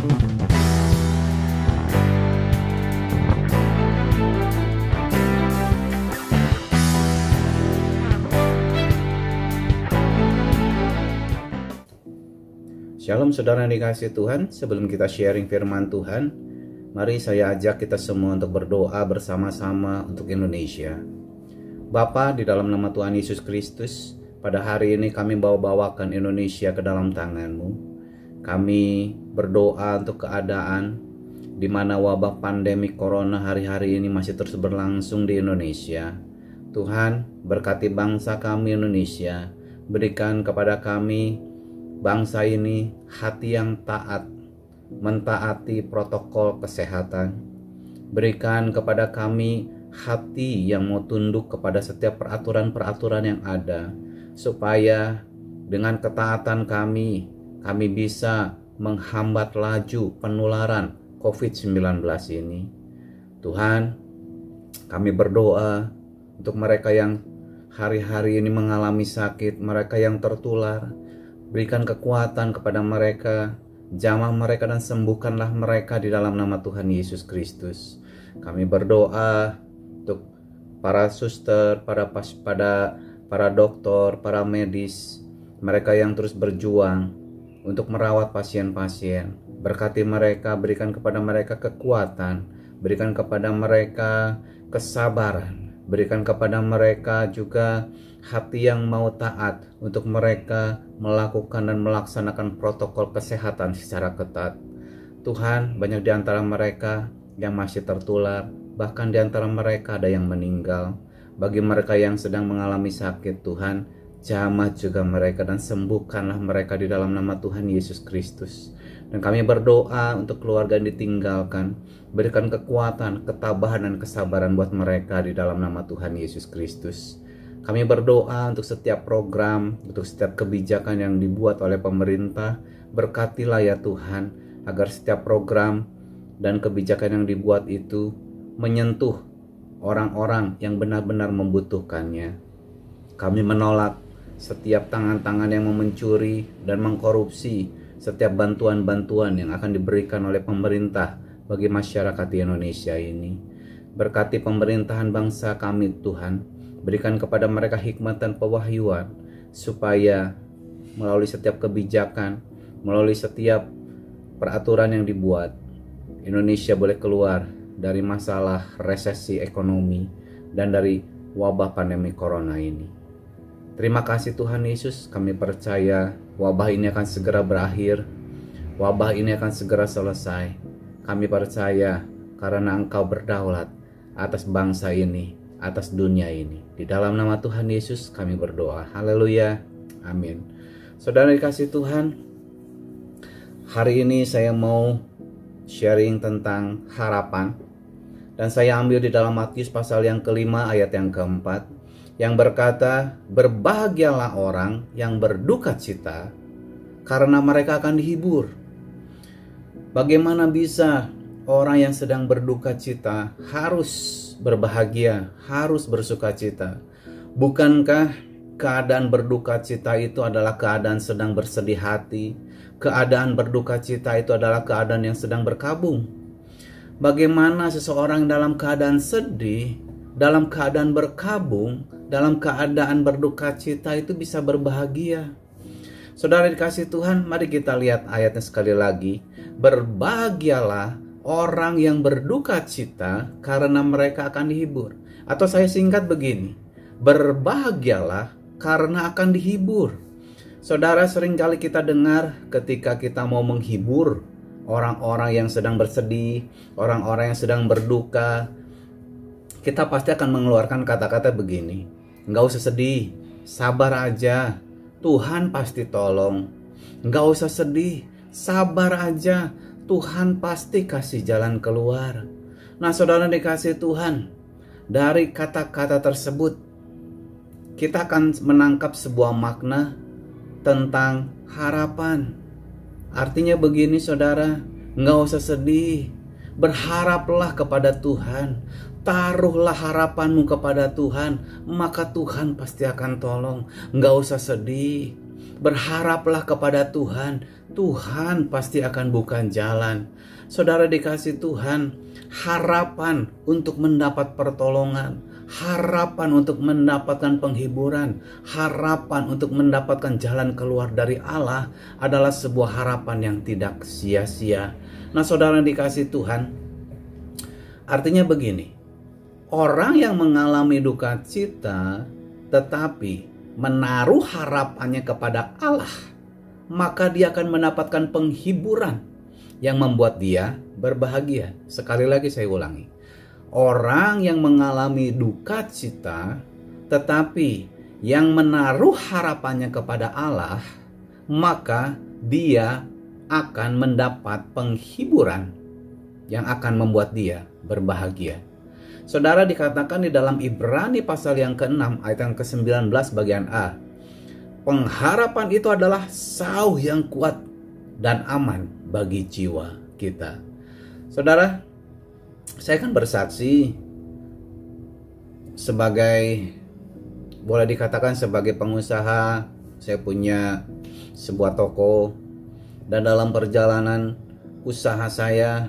Shalom saudara yang dikasih Tuhan, sebelum kita sharing firman Tuhan, mari saya ajak kita semua untuk berdoa bersama-sama untuk Indonesia. Bapa di dalam nama Tuhan Yesus Kristus, pada hari ini kami bawa-bawakan Indonesia ke dalam tanganmu. Kami berdoa untuk keadaan di mana wabah pandemi corona hari-hari ini masih terus berlangsung di Indonesia. Tuhan, berkati bangsa kami Indonesia, berikan kepada kami bangsa ini hati yang taat, mentaati protokol kesehatan. Berikan kepada kami hati yang mau tunduk kepada setiap peraturan-peraturan yang ada, supaya dengan ketaatan kami, kami bisa menghambat laju penularan COVID-19 ini. Tuhan, kami berdoa untuk mereka yang hari-hari ini mengalami sakit, mereka yang tertular, Berikan kekuatan kepada mereka, jamah mereka dan sembuhkanlah mereka di dalam nama Tuhan Yesus Kristus. Kami berdoa untuk para suster, para pas, pada para dokter, para medis, mereka yang terus berjuang untuk merawat pasien-pasien. Berkati mereka, berikan kepada mereka kekuatan, berikan kepada mereka kesabaran, berikan kepada mereka juga hati yang mau taat untuk mereka melakukan dan melaksanakan protokol kesehatan secara ketat. Tuhan, banyak di antara mereka yang masih tertular, bahkan di antara mereka ada yang meninggal. Bagi mereka yang sedang mengalami sakit, Tuhan, jamah juga mereka dan sembuhkanlah mereka di dalam nama Tuhan Yesus Kristus. Dan kami berdoa untuk keluarga yang ditinggalkan, berikan kekuatan, ketabahan, dan kesabaran buat mereka di dalam nama Tuhan Yesus Kristus. Kami berdoa untuk setiap program, untuk setiap kebijakan yang dibuat oleh pemerintah. Berkatilah ya Tuhan, agar setiap program dan kebijakan yang dibuat itu menyentuh orang-orang yang benar-benar membutuhkannya. Kami menolak setiap tangan-tangan yang mencuri dan mengkorupsi setiap bantuan-bantuan yang akan diberikan oleh pemerintah bagi masyarakat di Indonesia ini. Berkati pemerintahan bangsa kami Tuhan, Berikan kepada mereka hikmat dan pewahyuan supaya melalui setiap kebijakan, melalui setiap peraturan yang dibuat, Indonesia boleh keluar dari masalah resesi ekonomi dan dari wabah pandemi corona ini. Terima kasih Tuhan Yesus, kami percaya wabah ini akan segera berakhir, wabah ini akan segera selesai. Kami percaya karena Engkau berdaulat atas bangsa ini, atas dunia ini. Di dalam nama Tuhan Yesus kami berdoa. Haleluya. Amin. Saudara dikasih Tuhan, hari ini saya mau sharing tentang harapan. Dan saya ambil di dalam Matius pasal yang kelima ayat yang keempat. Yang berkata, berbahagialah orang yang berduka cita karena mereka akan dihibur. Bagaimana bisa orang yang sedang berduka cita harus berbahagia, harus bersuka cita. Bukankah keadaan berduka cita itu adalah keadaan sedang bersedih hati? Keadaan berduka cita itu adalah keadaan yang sedang berkabung. Bagaimana seseorang dalam keadaan sedih, dalam keadaan berkabung, dalam keadaan berduka cita itu bisa berbahagia? Saudara dikasih Tuhan, mari kita lihat ayatnya sekali lagi. Berbahagialah orang yang berduka cita karena mereka akan dihibur. Atau saya singkat begini, berbahagialah karena akan dihibur. Saudara sering kali kita dengar ketika kita mau menghibur orang-orang yang sedang bersedih, orang-orang yang sedang berduka, kita pasti akan mengeluarkan kata-kata begini, nggak usah sedih, sabar aja, Tuhan pasti tolong, nggak usah sedih, sabar aja, Tuhan pasti kasih jalan keluar. Nah, saudara dikasih Tuhan, dari kata-kata tersebut, kita akan menangkap sebuah makna tentang harapan. Artinya begini saudara, nggak usah sedih, berharaplah kepada Tuhan, taruhlah harapanmu kepada Tuhan, maka Tuhan pasti akan tolong. Nggak usah sedih, berharaplah kepada Tuhan, Tuhan pasti akan bukan jalan. Saudara dikasih Tuhan, harapan untuk mendapat pertolongan, harapan untuk mendapatkan penghiburan, harapan untuk mendapatkan jalan keluar dari Allah adalah sebuah harapan yang tidak sia-sia. Nah, saudara dikasih Tuhan, artinya begini: orang yang mengalami duka cita tetapi menaruh harapannya kepada Allah, maka dia akan mendapatkan penghiburan yang membuat dia berbahagia. Sekali lagi saya ulangi. Orang yang mengalami duka cita tetapi yang menaruh harapannya kepada Allah, maka dia akan mendapat penghiburan yang akan membuat dia berbahagia. Saudara dikatakan di dalam Ibrani pasal yang ke-6 ayat yang ke-19 bagian A. Pengharapan itu adalah sauh yang kuat dan aman bagi jiwa kita. Saudara, saya kan bersaksi sebagai boleh dikatakan sebagai pengusaha, saya punya sebuah toko dan dalam perjalanan usaha saya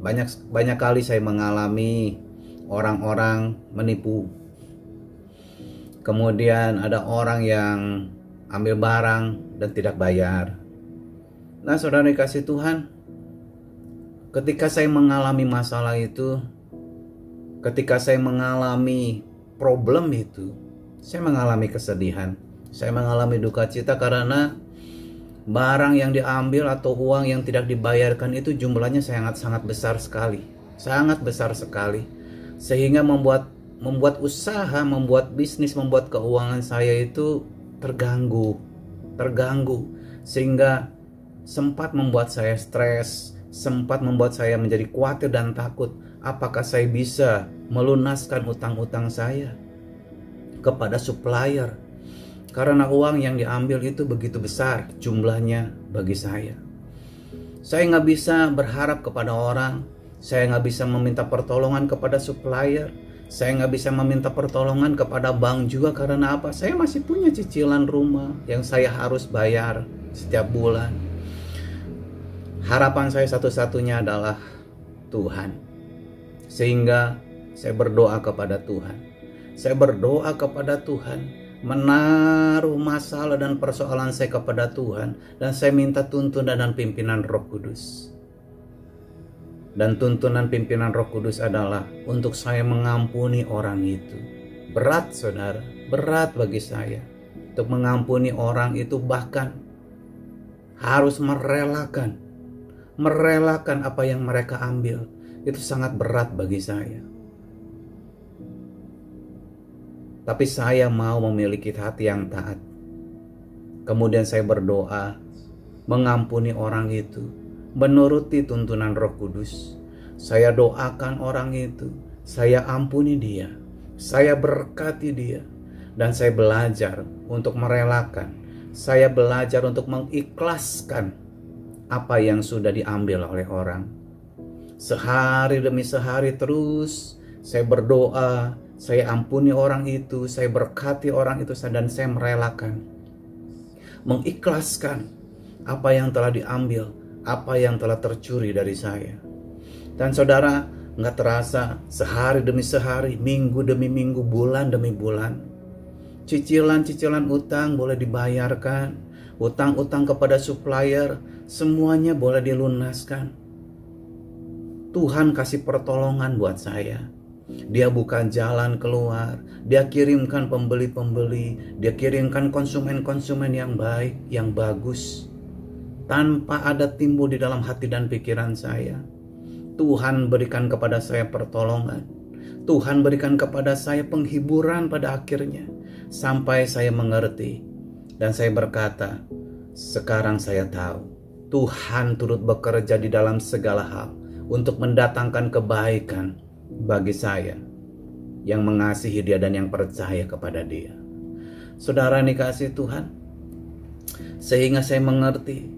banyak banyak kali saya mengalami orang-orang menipu. Kemudian ada orang yang ambil barang dan tidak bayar. Nah, saudara dikasih Tuhan, ketika saya mengalami masalah itu, ketika saya mengalami problem itu, saya mengalami kesedihan, saya mengalami duka cita karena barang yang diambil atau uang yang tidak dibayarkan itu jumlahnya sangat-sangat besar sekali, sangat besar sekali sehingga membuat membuat usaha, membuat bisnis, membuat keuangan saya itu terganggu, terganggu sehingga sempat membuat saya stres, sempat membuat saya menjadi khawatir dan takut apakah saya bisa melunaskan utang-utang saya kepada supplier karena uang yang diambil itu begitu besar jumlahnya bagi saya. Saya nggak bisa berharap kepada orang, saya nggak bisa meminta pertolongan kepada supplier. Saya nggak bisa meminta pertolongan kepada bank juga karena apa? Saya masih punya cicilan rumah yang saya harus bayar setiap bulan. Harapan saya satu-satunya adalah Tuhan. Sehingga saya berdoa kepada Tuhan. Saya berdoa kepada Tuhan menaruh masalah dan persoalan saya kepada Tuhan dan saya minta tuntunan dan pimpinan Roh Kudus dan tuntunan pimpinan Roh Kudus adalah untuk saya mengampuni orang itu. Berat, saudara, berat bagi saya untuk mengampuni orang itu, bahkan harus merelakan, merelakan apa yang mereka ambil. Itu sangat berat bagi saya. Tapi saya mau memiliki hati yang taat. Kemudian saya berdoa mengampuni orang itu menuruti tuntunan Roh Kudus. Saya doakan orang itu, saya ampuni dia, saya berkati dia, dan saya belajar untuk merelakan. Saya belajar untuk mengikhlaskan apa yang sudah diambil oleh orang. Sehari demi sehari terus saya berdoa, saya ampuni orang itu, saya berkati orang itu dan saya merelakan. Mengikhlaskan apa yang telah diambil apa yang telah tercuri dari saya. Dan saudara, nggak terasa sehari demi sehari, minggu demi minggu, bulan demi bulan. Cicilan-cicilan utang boleh dibayarkan, utang-utang kepada supplier, semuanya boleh dilunaskan. Tuhan kasih pertolongan buat saya. Dia bukan jalan keluar, dia kirimkan pembeli-pembeli, dia kirimkan konsumen-konsumen yang baik, yang bagus tanpa ada timbul di dalam hati dan pikiran saya. Tuhan berikan kepada saya pertolongan. Tuhan berikan kepada saya penghiburan pada akhirnya. Sampai saya mengerti. Dan saya berkata, sekarang saya tahu. Tuhan turut bekerja di dalam segala hal. Untuk mendatangkan kebaikan bagi saya. Yang mengasihi dia dan yang percaya kepada dia. Saudara dikasih Tuhan. Sehingga saya mengerti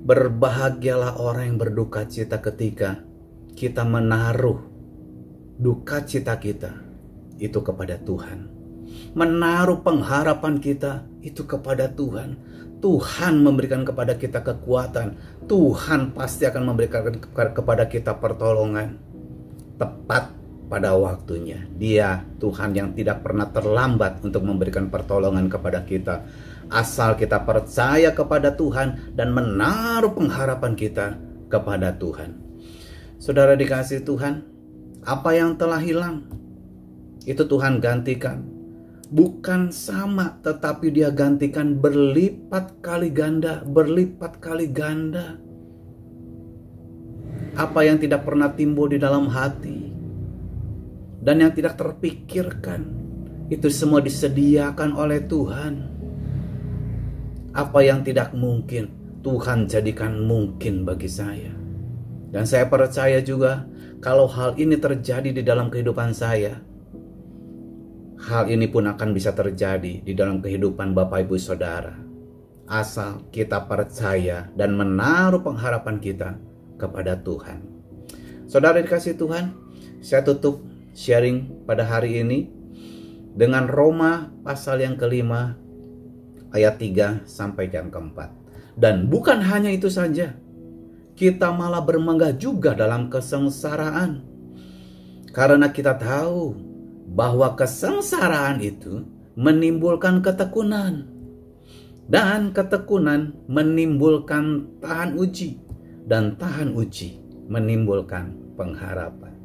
Berbahagialah orang yang berduka cita ketika kita menaruh duka cita kita itu kepada Tuhan. Menaruh pengharapan kita itu kepada Tuhan. Tuhan memberikan kepada kita kekuatan. Tuhan pasti akan memberikan kepada kita pertolongan. Tepat pada waktunya. Dia Tuhan yang tidak pernah terlambat untuk memberikan pertolongan kepada kita. Asal kita percaya kepada Tuhan dan menaruh pengharapan kita kepada Tuhan. Saudara dikasih Tuhan, apa yang telah hilang itu Tuhan gantikan. Bukan sama, tetapi Dia gantikan berlipat kali ganda, berlipat kali ganda. Apa yang tidak pernah timbul di dalam hati, dan yang tidak terpikirkan itu semua disediakan oleh Tuhan. Apa yang tidak mungkin Tuhan jadikan mungkin bagi saya. Dan saya percaya juga kalau hal ini terjadi di dalam kehidupan saya, hal ini pun akan bisa terjadi di dalam kehidupan Bapak Ibu Saudara. Asal kita percaya dan menaruh pengharapan kita kepada Tuhan. Saudara dikasih Tuhan, saya tutup sharing pada hari ini dengan Roma pasal yang kelima ayat 3 sampai yang keempat. Dan bukan hanya itu saja, kita malah bermegah juga dalam kesengsaraan. Karena kita tahu bahwa kesengsaraan itu menimbulkan ketekunan. Dan ketekunan menimbulkan tahan uji. Dan tahan uji menimbulkan pengharapan.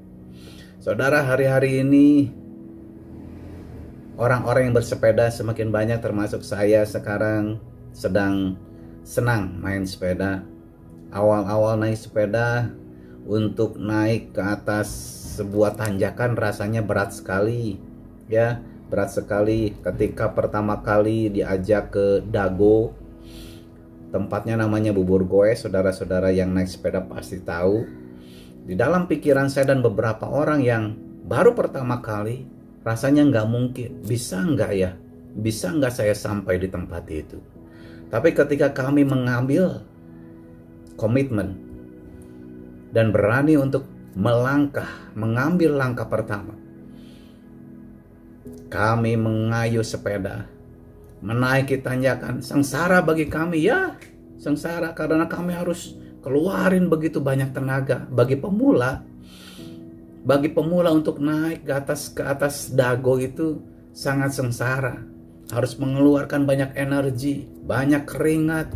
Saudara, hari-hari ini orang-orang yang bersepeda semakin banyak termasuk saya sekarang sedang senang main sepeda. Awal-awal naik sepeda untuk naik ke atas sebuah tanjakan rasanya berat sekali. Ya, berat sekali ketika pertama kali diajak ke Dago. Tempatnya namanya Bubur Goe, saudara-saudara yang naik sepeda pasti tahu di dalam pikiran saya dan beberapa orang yang baru pertama kali rasanya nggak mungkin. Bisa nggak ya? Bisa nggak saya sampai di tempat itu? Tapi ketika kami mengambil komitmen dan berani untuk melangkah mengambil langkah pertama kami mengayuh sepeda menaiki tanjakan. Sengsara bagi kami ya. Sengsara karena kami harus keluarin begitu banyak tenaga. Bagi pemula bagi pemula untuk naik ke atas ke atas dago itu sangat sengsara. Harus mengeluarkan banyak energi banyak keringat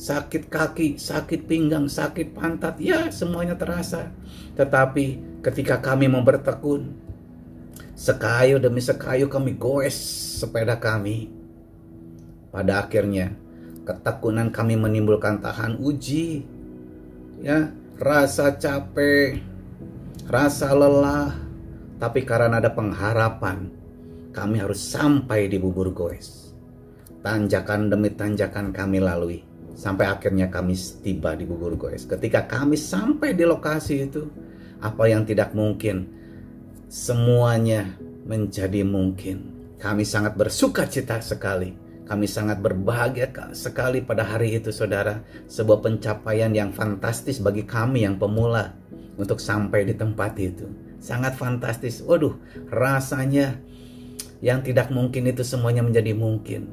sakit kaki sakit pinggang sakit pantat ya semuanya terasa. Tetapi ketika kami mau bertekun sekayu demi sekayu kami goes sepeda kami. Pada akhirnya ketekunan kami menimbulkan tahan uji ya rasa capek, rasa lelah, tapi karena ada pengharapan, kami harus sampai di bubur goes. Tanjakan demi tanjakan kami lalui sampai akhirnya kami tiba di bubur goes. Ketika kami sampai di lokasi itu, apa yang tidak mungkin semuanya menjadi mungkin. Kami sangat bersuka cita sekali kami sangat berbahagia sekali pada hari itu saudara. Sebuah pencapaian yang fantastis bagi kami yang pemula untuk sampai di tempat itu. Sangat fantastis. Waduh, rasanya yang tidak mungkin itu semuanya menjadi mungkin.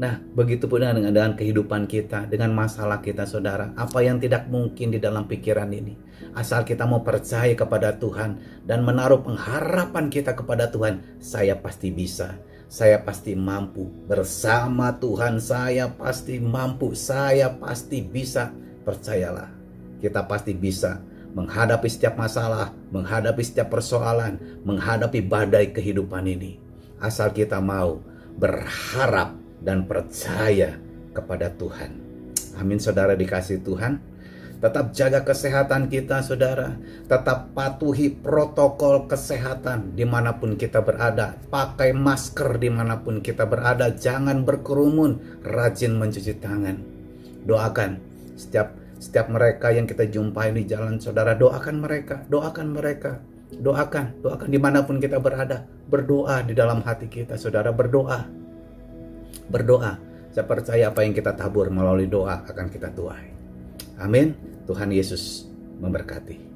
Nah, begitu pun dengan, dengan kehidupan kita, dengan masalah kita, saudara. Apa yang tidak mungkin di dalam pikiran ini, asal kita mau percaya kepada Tuhan dan menaruh pengharapan kita kepada Tuhan, saya pasti bisa saya pasti mampu. Bersama Tuhan saya pasti mampu. Saya pasti bisa. Percayalah, kita pasti bisa menghadapi setiap masalah, menghadapi setiap persoalan, menghadapi badai kehidupan ini. Asal kita mau berharap dan percaya kepada Tuhan. Amin saudara dikasih Tuhan. Tetap jaga kesehatan kita, saudara. Tetap patuhi protokol kesehatan di mana pun kita berada. Pakai masker di mana pun kita berada. Jangan berkerumun. Rajin mencuci tangan. Doakan setiap setiap mereka yang kita jumpai di jalan, saudara. Doakan mereka. Doakan mereka. Doakan, doakan di mana pun kita berada. Berdoa di dalam hati kita, saudara. Berdoa. Berdoa. Saya percaya apa yang kita tabur melalui doa akan kita tuai. Amin. Tuhan Yesus memberkati.